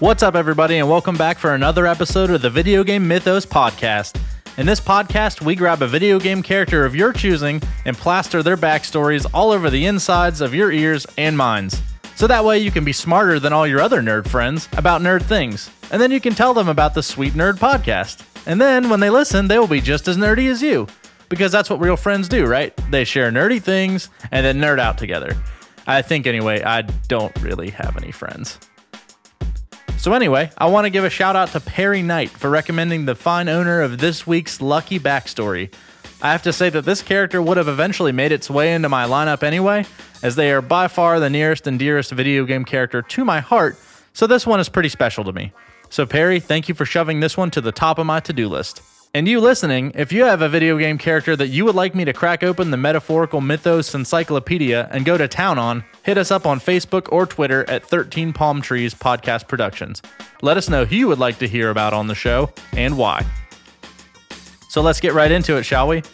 What's up, everybody, and welcome back for another episode of the Video Game Mythos Podcast. In this podcast, we grab a video game character of your choosing and plaster their backstories all over the insides of your ears and minds. So that way you can be smarter than all your other nerd friends about nerd things. And then you can tell them about the Sweet Nerd Podcast. And then when they listen, they will be just as nerdy as you. Because that's what real friends do, right? They share nerdy things and then nerd out together. I think, anyway, I don't really have any friends. So, anyway, I want to give a shout out to Perry Knight for recommending the fine owner of this week's Lucky Backstory. I have to say that this character would have eventually made its way into my lineup anyway, as they are by far the nearest and dearest video game character to my heart, so this one is pretty special to me. So, Perry, thank you for shoving this one to the top of my to do list. And you listening, if you have a video game character that you would like me to crack open the metaphorical mythos encyclopedia and go to town on, hit us up on Facebook or Twitter at 13 Palm Trees Podcast Productions. Let us know who you would like to hear about on the show and why. So let's get right into it, shall we?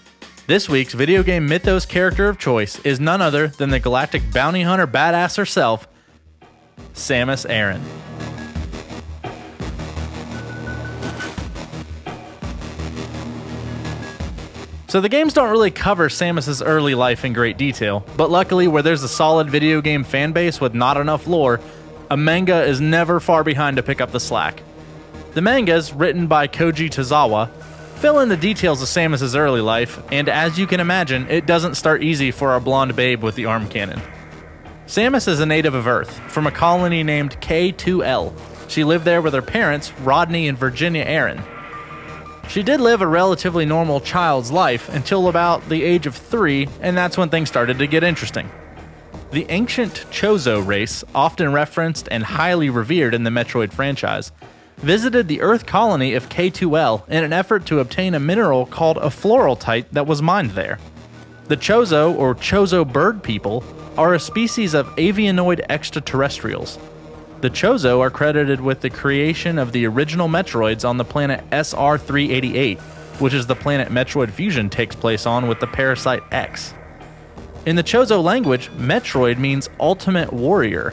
This week's video game mythos character of choice is none other than the galactic bounty hunter badass herself, Samus Aran. So the games don't really cover Samus's early life in great detail, but luckily where there's a solid video game fan base with not enough lore, a manga is never far behind to pick up the slack. The mangas, written by Koji Tozawa, fill in the details of Samus's early life, and as you can imagine, it doesn't start easy for our blonde babe with the arm cannon. Samus is a native of Earth, from a colony named K2L. She lived there with her parents, Rodney and Virginia Aran. She did live a relatively normal child's life until about the age of three, and that's when things started to get interesting. The ancient Chozo race, often referenced and highly revered in the Metroid franchise, visited the Earth colony of K2L in an effort to obtain a mineral called a fluorolite that was mined there. The Chozo, or Chozo bird people, are a species of avianoid extraterrestrials. The Chozo are credited with the creation of the original Metroids on the planet SR 388, which is the planet Metroid Fusion takes place on with the parasite X. In the Chozo language, Metroid means ultimate warrior.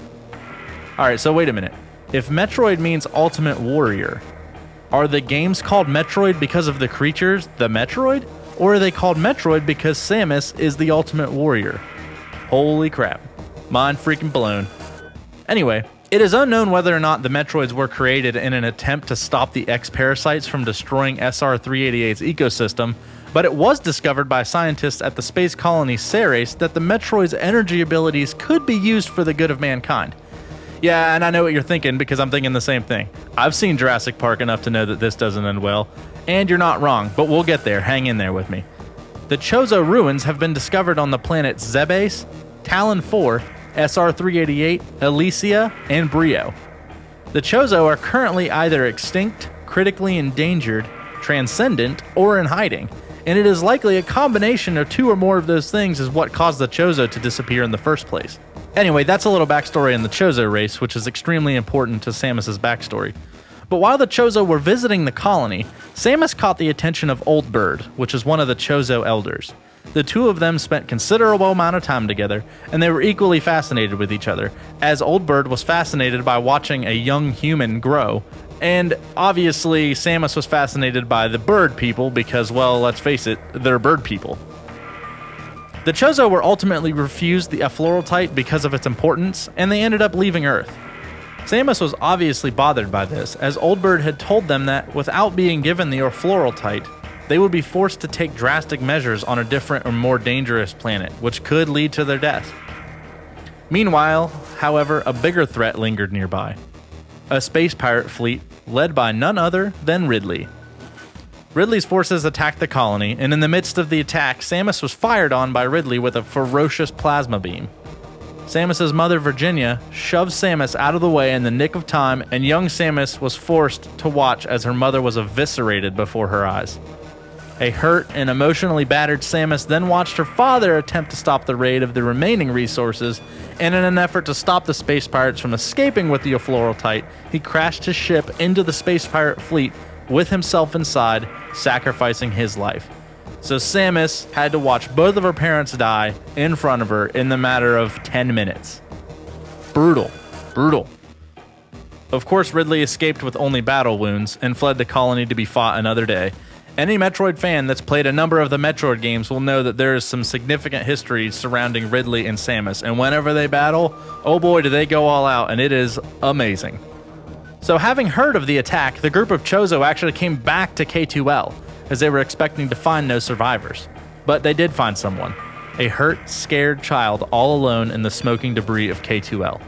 Alright, so wait a minute. If Metroid means ultimate warrior, are the games called Metroid because of the creatures, the Metroid? Or are they called Metroid because Samus is the ultimate warrior? Holy crap. Mind freaking blown. Anyway, it is unknown whether or not the Metroids were created in an attempt to stop the X parasites from destroying SR 388's ecosystem, but it was discovered by scientists at the space colony Ceres that the Metroid's energy abilities could be used for the good of mankind. Yeah, and I know what you're thinking because I'm thinking the same thing. I've seen Jurassic Park enough to know that this doesn't end well, and you're not wrong, but we'll get there. Hang in there with me. The Chozo ruins have been discovered on the planets Zebes, Tallon 4, SR 388, Elysia, and Bryyo. The Chozo are currently either extinct, critically endangered, transcendent, or in hiding, and it is likely a combination of two or more of those things is what caused the Chozo to disappear in the first place. Anyway, that's a little backstory in the Chozo race, which is extremely important to Samus's backstory. But while the Chozo were visiting the colony, Samus caught the attention of Old Bird, which is one of the Chozo elders. The two of them spent considerable amount of time together, and they were equally fascinated with each other, as Old Bird was fascinated by watching a young human grow. And obviously, Samus was fascinated by the bird people because, well, let's face it, they're bird people. The Chozo were ultimately refused the efflorolite because of its importance, and they ended up leaving Earth. Samus was obviously bothered by this, as Old Bird had told them that without being given the efflorolite, they would be forced to take drastic measures on a different or more dangerous planet, which could lead to their death. Meanwhile, however, a bigger threat lingered nearby a space pirate fleet led by none other than Ridley. Ridley's forces attacked the colony, and in the midst of the attack, Samus was fired on by Ridley with a ferocious plasma beam. Samus's mother, Virginia, shoved Samus out of the way in the nick of time, and young Samus was forced to watch as her mother was eviscerated before her eyes. A hurt and emotionally battered Samus then watched her father attempt to stop the raid of the remaining resources, and in an effort to stop the space pirates from escaping with the Efflorolite, he crashed his ship into the space pirate fleet with himself inside, sacrificing his life. So Samus had to watch both of her parents die in front of her in the matter of 10 minutes. Brutal. Brutal. Of course, Ridley escaped with only battle wounds and fled the colony to be fought another day. Any Metroid fan that's played a number of the Metroid games will know that there is some significant history surrounding Ridley and Samus, and whenever they battle, oh boy, do they go all out, and it is amazing. So, having heard of the attack, the group of Chozo actually came back to K2L, as they were expecting to find no survivors. But they did find someone a hurt, scared child all alone in the smoking debris of K2L.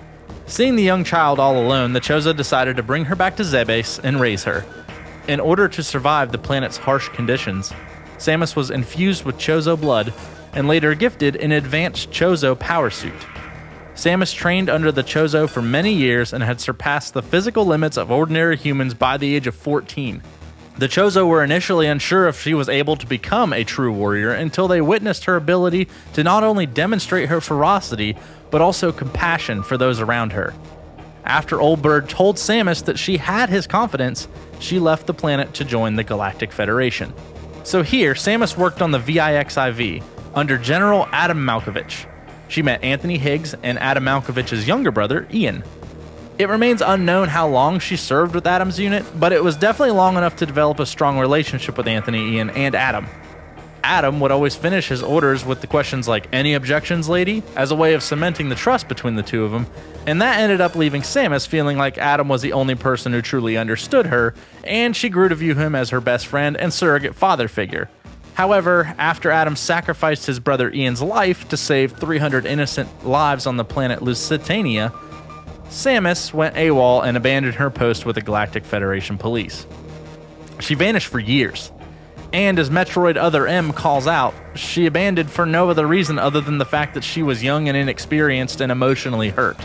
Seeing the young child all alone, the Chozo decided to bring her back to Zebes and raise her. In order to survive the planet's harsh conditions, Samus was infused with Chozo blood and later gifted an advanced Chozo power suit. Samus trained under the Chozo for many years and had surpassed the physical limits of ordinary humans by the age of 14. The Chozo were initially unsure if she was able to become a true warrior until they witnessed her ability to not only demonstrate her ferocity, but also compassion for those around her. After Old Bird told Samus that she had his confidence, she left the planet to join the Galactic Federation. So here, Samus worked on the VIXIV under General Adam Malkovich. She met Anthony Higgs and Adam Malkovich's younger brother, Ian. It remains unknown how long she served with Adam's unit, but it was definitely long enough to develop a strong relationship with Anthony, Ian, and Adam. Adam would always finish his orders with the questions like, Any objections, lady? as a way of cementing the trust between the two of them, and that ended up leaving Samus feeling like Adam was the only person who truly understood her, and she grew to view him as her best friend and surrogate father figure. However, after Adam sacrificed his brother Ian's life to save 300 innocent lives on the planet Lusitania, Samus went AWOL and abandoned her post with the Galactic Federation Police. She vanished for years, and as Metroid Other M calls out, she abandoned for no other reason other than the fact that she was young and inexperienced and emotionally hurt.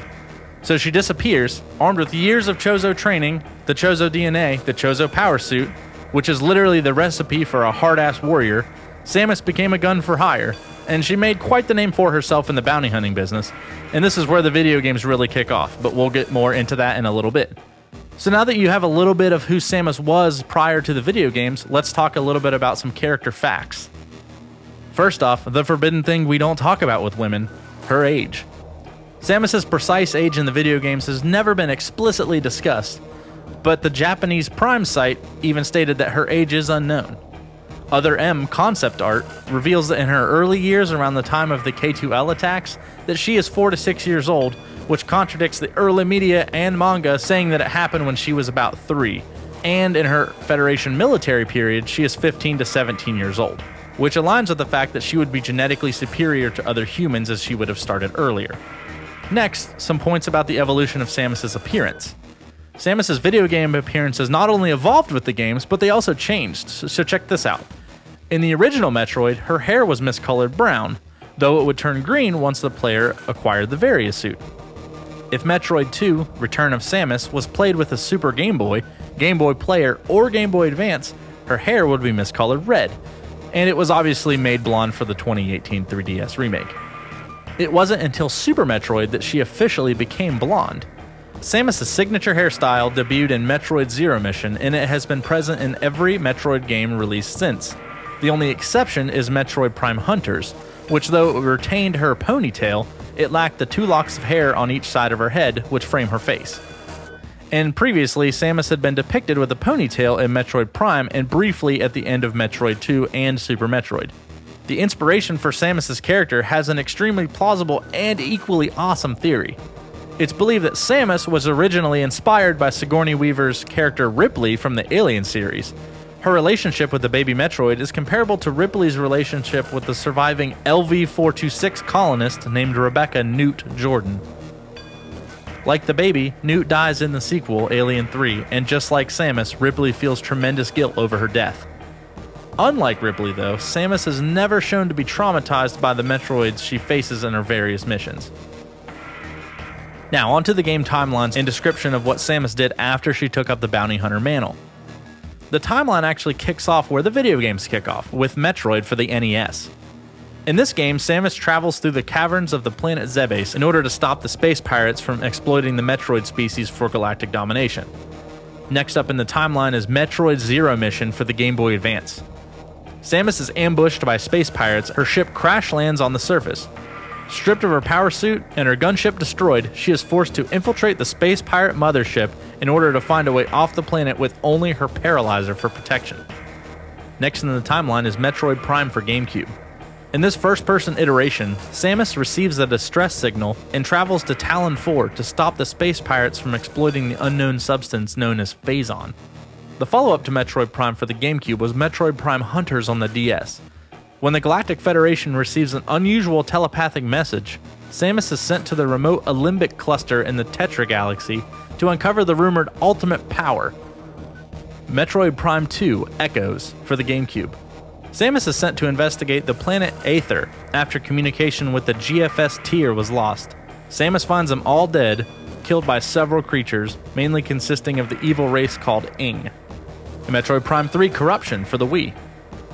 So she disappears, armed with years of Chozo training, the Chozo DNA, the Chozo power suit, which is literally the recipe for a hard ass warrior, Samus became a gun for hire, and she made quite the name for herself in the bounty hunting business. And this is where the video games really kick off, but we'll get more into that in a little bit. So now that you have a little bit of who Samus was prior to the video games, let's talk a little bit about some character facts. First off, the forbidden thing we don't talk about with women her age. Samus's precise age in the video games has never been explicitly discussed, but the Japanese Prime site even stated that her age is unknown. Other M concept art reveals that in her early years around the time of the K2L attacks that she is 4 to 6 years old, which contradicts the early media and manga saying that it happened when she was about 3. And in her Federation military period, she is 15 to 17 years old, which aligns with the fact that she would be genetically superior to other humans as she would have started earlier. Next, some points about the evolution of Samus's appearance. Samus's video game appearances not only evolved with the games, but they also changed. So check this out. In the original Metroid, her hair was miscolored brown, though it would turn green once the player acquired the Varia suit. If Metroid 2 Return of Samus was played with a Super Game Boy, Game Boy Player, or Game Boy Advance, her hair would be miscolored red, and it was obviously made blonde for the 2018 3DS remake. It wasn't until Super Metroid that she officially became blonde. Samus' signature hairstyle debuted in Metroid Zero Mission, and it has been present in every Metroid game released since. The only exception is Metroid Prime Hunters, which, though it retained her ponytail, it lacked the two locks of hair on each side of her head, which frame her face. And previously, Samus had been depicted with a ponytail in Metroid Prime and briefly at the end of Metroid 2 and Super Metroid. The inspiration for Samus's character has an extremely plausible and equally awesome theory. It's believed that Samus was originally inspired by Sigourney Weaver's character Ripley from the Alien series. Her relationship with the baby Metroid is comparable to Ripley's relationship with the surviving LV 426 colonist named Rebecca Newt Jordan. Like the baby, Newt dies in the sequel, Alien 3, and just like Samus, Ripley feels tremendous guilt over her death. Unlike Ripley, though, Samus is never shown to be traumatized by the Metroids she faces in her various missions. Now, onto the game timelines and description of what Samus did after she took up the bounty hunter mantle. The timeline actually kicks off where the video games kick off, with Metroid for the NES. In this game, Samus travels through the caverns of the planet Zebes in order to stop the space pirates from exploiting the Metroid species for galactic domination. Next up in the timeline is Metroid Zero Mission for the Game Boy Advance. Samus is ambushed by space pirates, her ship crash lands on the surface, Stripped of her power suit and her gunship destroyed, she is forced to infiltrate the space pirate mothership in order to find a way off the planet with only her paralyzer for protection. Next in the timeline is Metroid Prime for GameCube. In this first person iteration, Samus receives a distress signal and travels to Tallon 4 to stop the space pirates from exploiting the unknown substance known as Phazon. The follow up to Metroid Prime for the GameCube was Metroid Prime Hunters on the DS. When the Galactic Federation receives an unusual telepathic message, Samus is sent to the remote Alimbic cluster in the Tetra Galaxy to uncover the rumored ultimate power. Metroid Prime 2 Echoes for the GameCube. Samus is sent to investigate the planet Aether after communication with the GFS Tyr was lost. Samus finds them all dead, killed by several creatures, mainly consisting of the evil race called Ing. In Metroid Prime 3 Corruption for the Wii.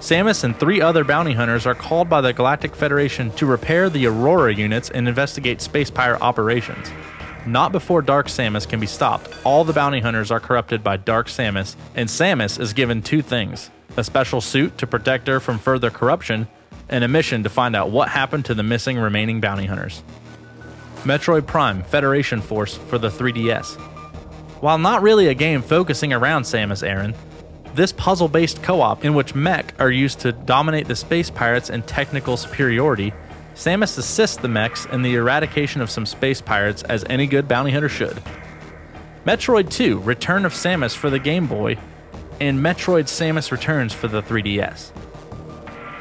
Samus and three other bounty hunters are called by the Galactic Federation to repair the Aurora units and investigate space pirate operations. Not before Dark Samus can be stopped, all the bounty hunters are corrupted by Dark Samus, and Samus is given two things a special suit to protect her from further corruption, and a mission to find out what happened to the missing remaining bounty hunters. Metroid Prime Federation Force for the 3DS. While not really a game focusing around Samus Aran, this puzzle based co op, in which mech are used to dominate the space pirates in technical superiority, Samus assists the mechs in the eradication of some space pirates as any good bounty hunter should. Metroid 2 Return of Samus for the Game Boy and Metroid Samus Returns for the 3DS.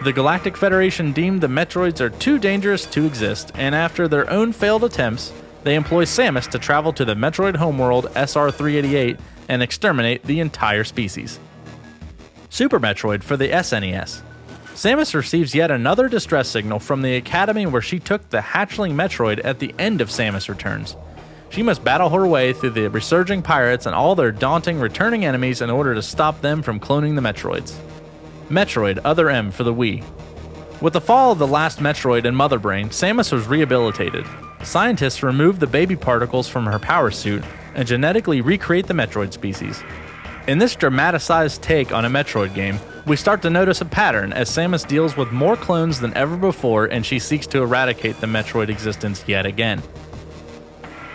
The Galactic Federation deemed the Metroids are too dangerous to exist, and after their own failed attempts, they employ Samus to travel to the Metroid homeworld SR 388 and exterminate the entire species. Super Metroid for the SNES. Samus receives yet another distress signal from the academy where she took the hatchling Metroid at the end of Samus Returns. She must battle her way through the resurging pirates and all their daunting returning enemies in order to stop them from cloning the Metroids. Metroid Other M for the Wii. With the fall of the last Metroid and Mother Brain, Samus was rehabilitated. Scientists removed the baby particles from her power suit and genetically recreate the Metroid species. In this dramatized take on a Metroid game, we start to notice a pattern as Samus deals with more clones than ever before and she seeks to eradicate the Metroid existence yet again.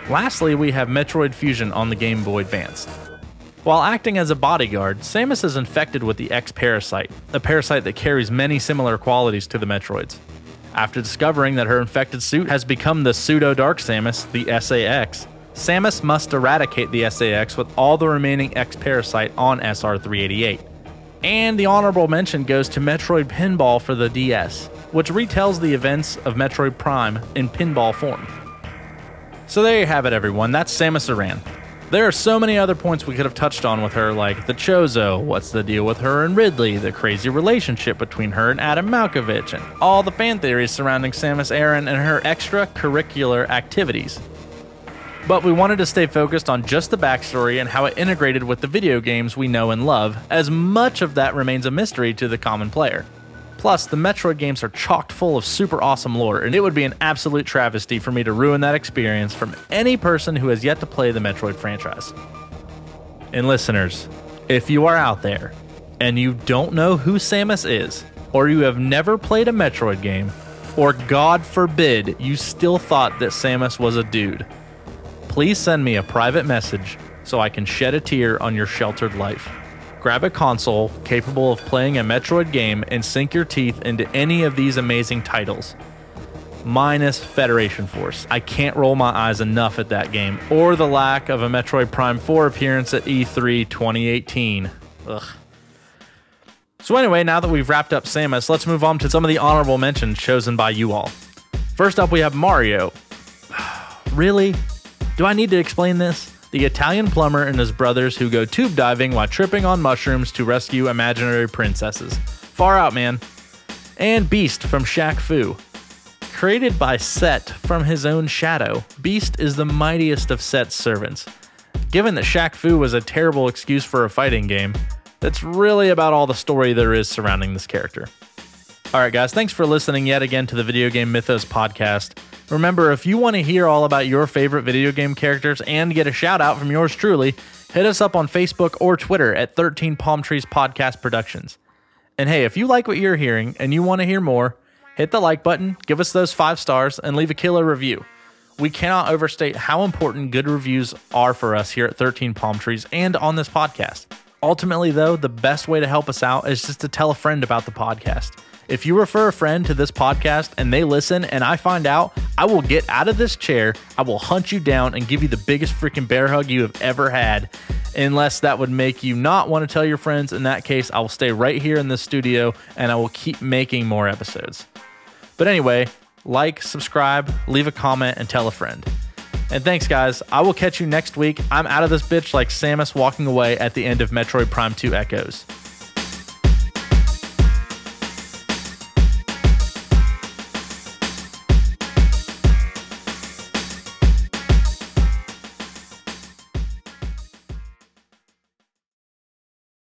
Lastly, we have Metroid Fusion on the Game Boy Advance. While acting as a bodyguard, Samus is infected with the X parasite, a parasite that carries many similar qualities to the Metroids. After discovering that her infected suit has become the pseudo Dark Samus, the SAX, Samus must eradicate the SAX with all the remaining X parasite on SR 388. And the honorable mention goes to Metroid Pinball for the DS, which retells the events of Metroid Prime in pinball form. So there you have it, everyone. That's Samus Aran. There are so many other points we could have touched on with her, like the Chozo, what's the deal with her and Ridley, the crazy relationship between her and Adam Malkovich, and all the fan theories surrounding Samus Aran and her extracurricular activities. But we wanted to stay focused on just the backstory and how it integrated with the video games we know and love, as much of that remains a mystery to the common player. Plus, the Metroid games are chocked full of super awesome lore, and it would be an absolute travesty for me to ruin that experience from any person who has yet to play the Metroid franchise. And listeners, if you are out there and you don't know who Samus is, or you have never played a Metroid game, or God forbid you still thought that Samus was a dude, please send me a private message so I can shed a tear on your sheltered life. Grab a console capable of playing a Metroid game and sink your teeth into any of these amazing titles. Minus Federation Force. I can't roll my eyes enough at that game, or the lack of a Metroid Prime 4 appearance at E3 2018. Ugh. So, anyway, now that we've wrapped up Samus, let's move on to some of the honorable mentions chosen by you all. First up, we have Mario. really? Do I need to explain this? the Italian plumber and his brothers who go tube diving while tripping on mushrooms to rescue imaginary princesses. Far out, man. And Beast from Shaq Fu. Created by Set from his own shadow, Beast is the mightiest of Set's servants. Given that Shaq Fu was a terrible excuse for a fighting game, that's really about all the story there is surrounding this character. Alright, guys, thanks for listening yet again to the Video Game Mythos podcast. Remember, if you want to hear all about your favorite video game characters and get a shout out from yours truly, hit us up on Facebook or Twitter at 13 Palm Trees Podcast Productions. And hey, if you like what you're hearing and you want to hear more, hit the like button, give us those five stars, and leave a killer review. We cannot overstate how important good reviews are for us here at 13 Palm Trees and on this podcast. Ultimately, though, the best way to help us out is just to tell a friend about the podcast. If you refer a friend to this podcast and they listen and I find out, I will get out of this chair, I will hunt you down and give you the biggest freaking bear hug you have ever had. Unless that would make you not want to tell your friends, in that case, I will stay right here in this studio and I will keep making more episodes. But anyway, like, subscribe, leave a comment, and tell a friend. And thanks, guys. I will catch you next week. I'm out of this bitch like Samus walking away at the end of Metroid Prime 2 Echoes.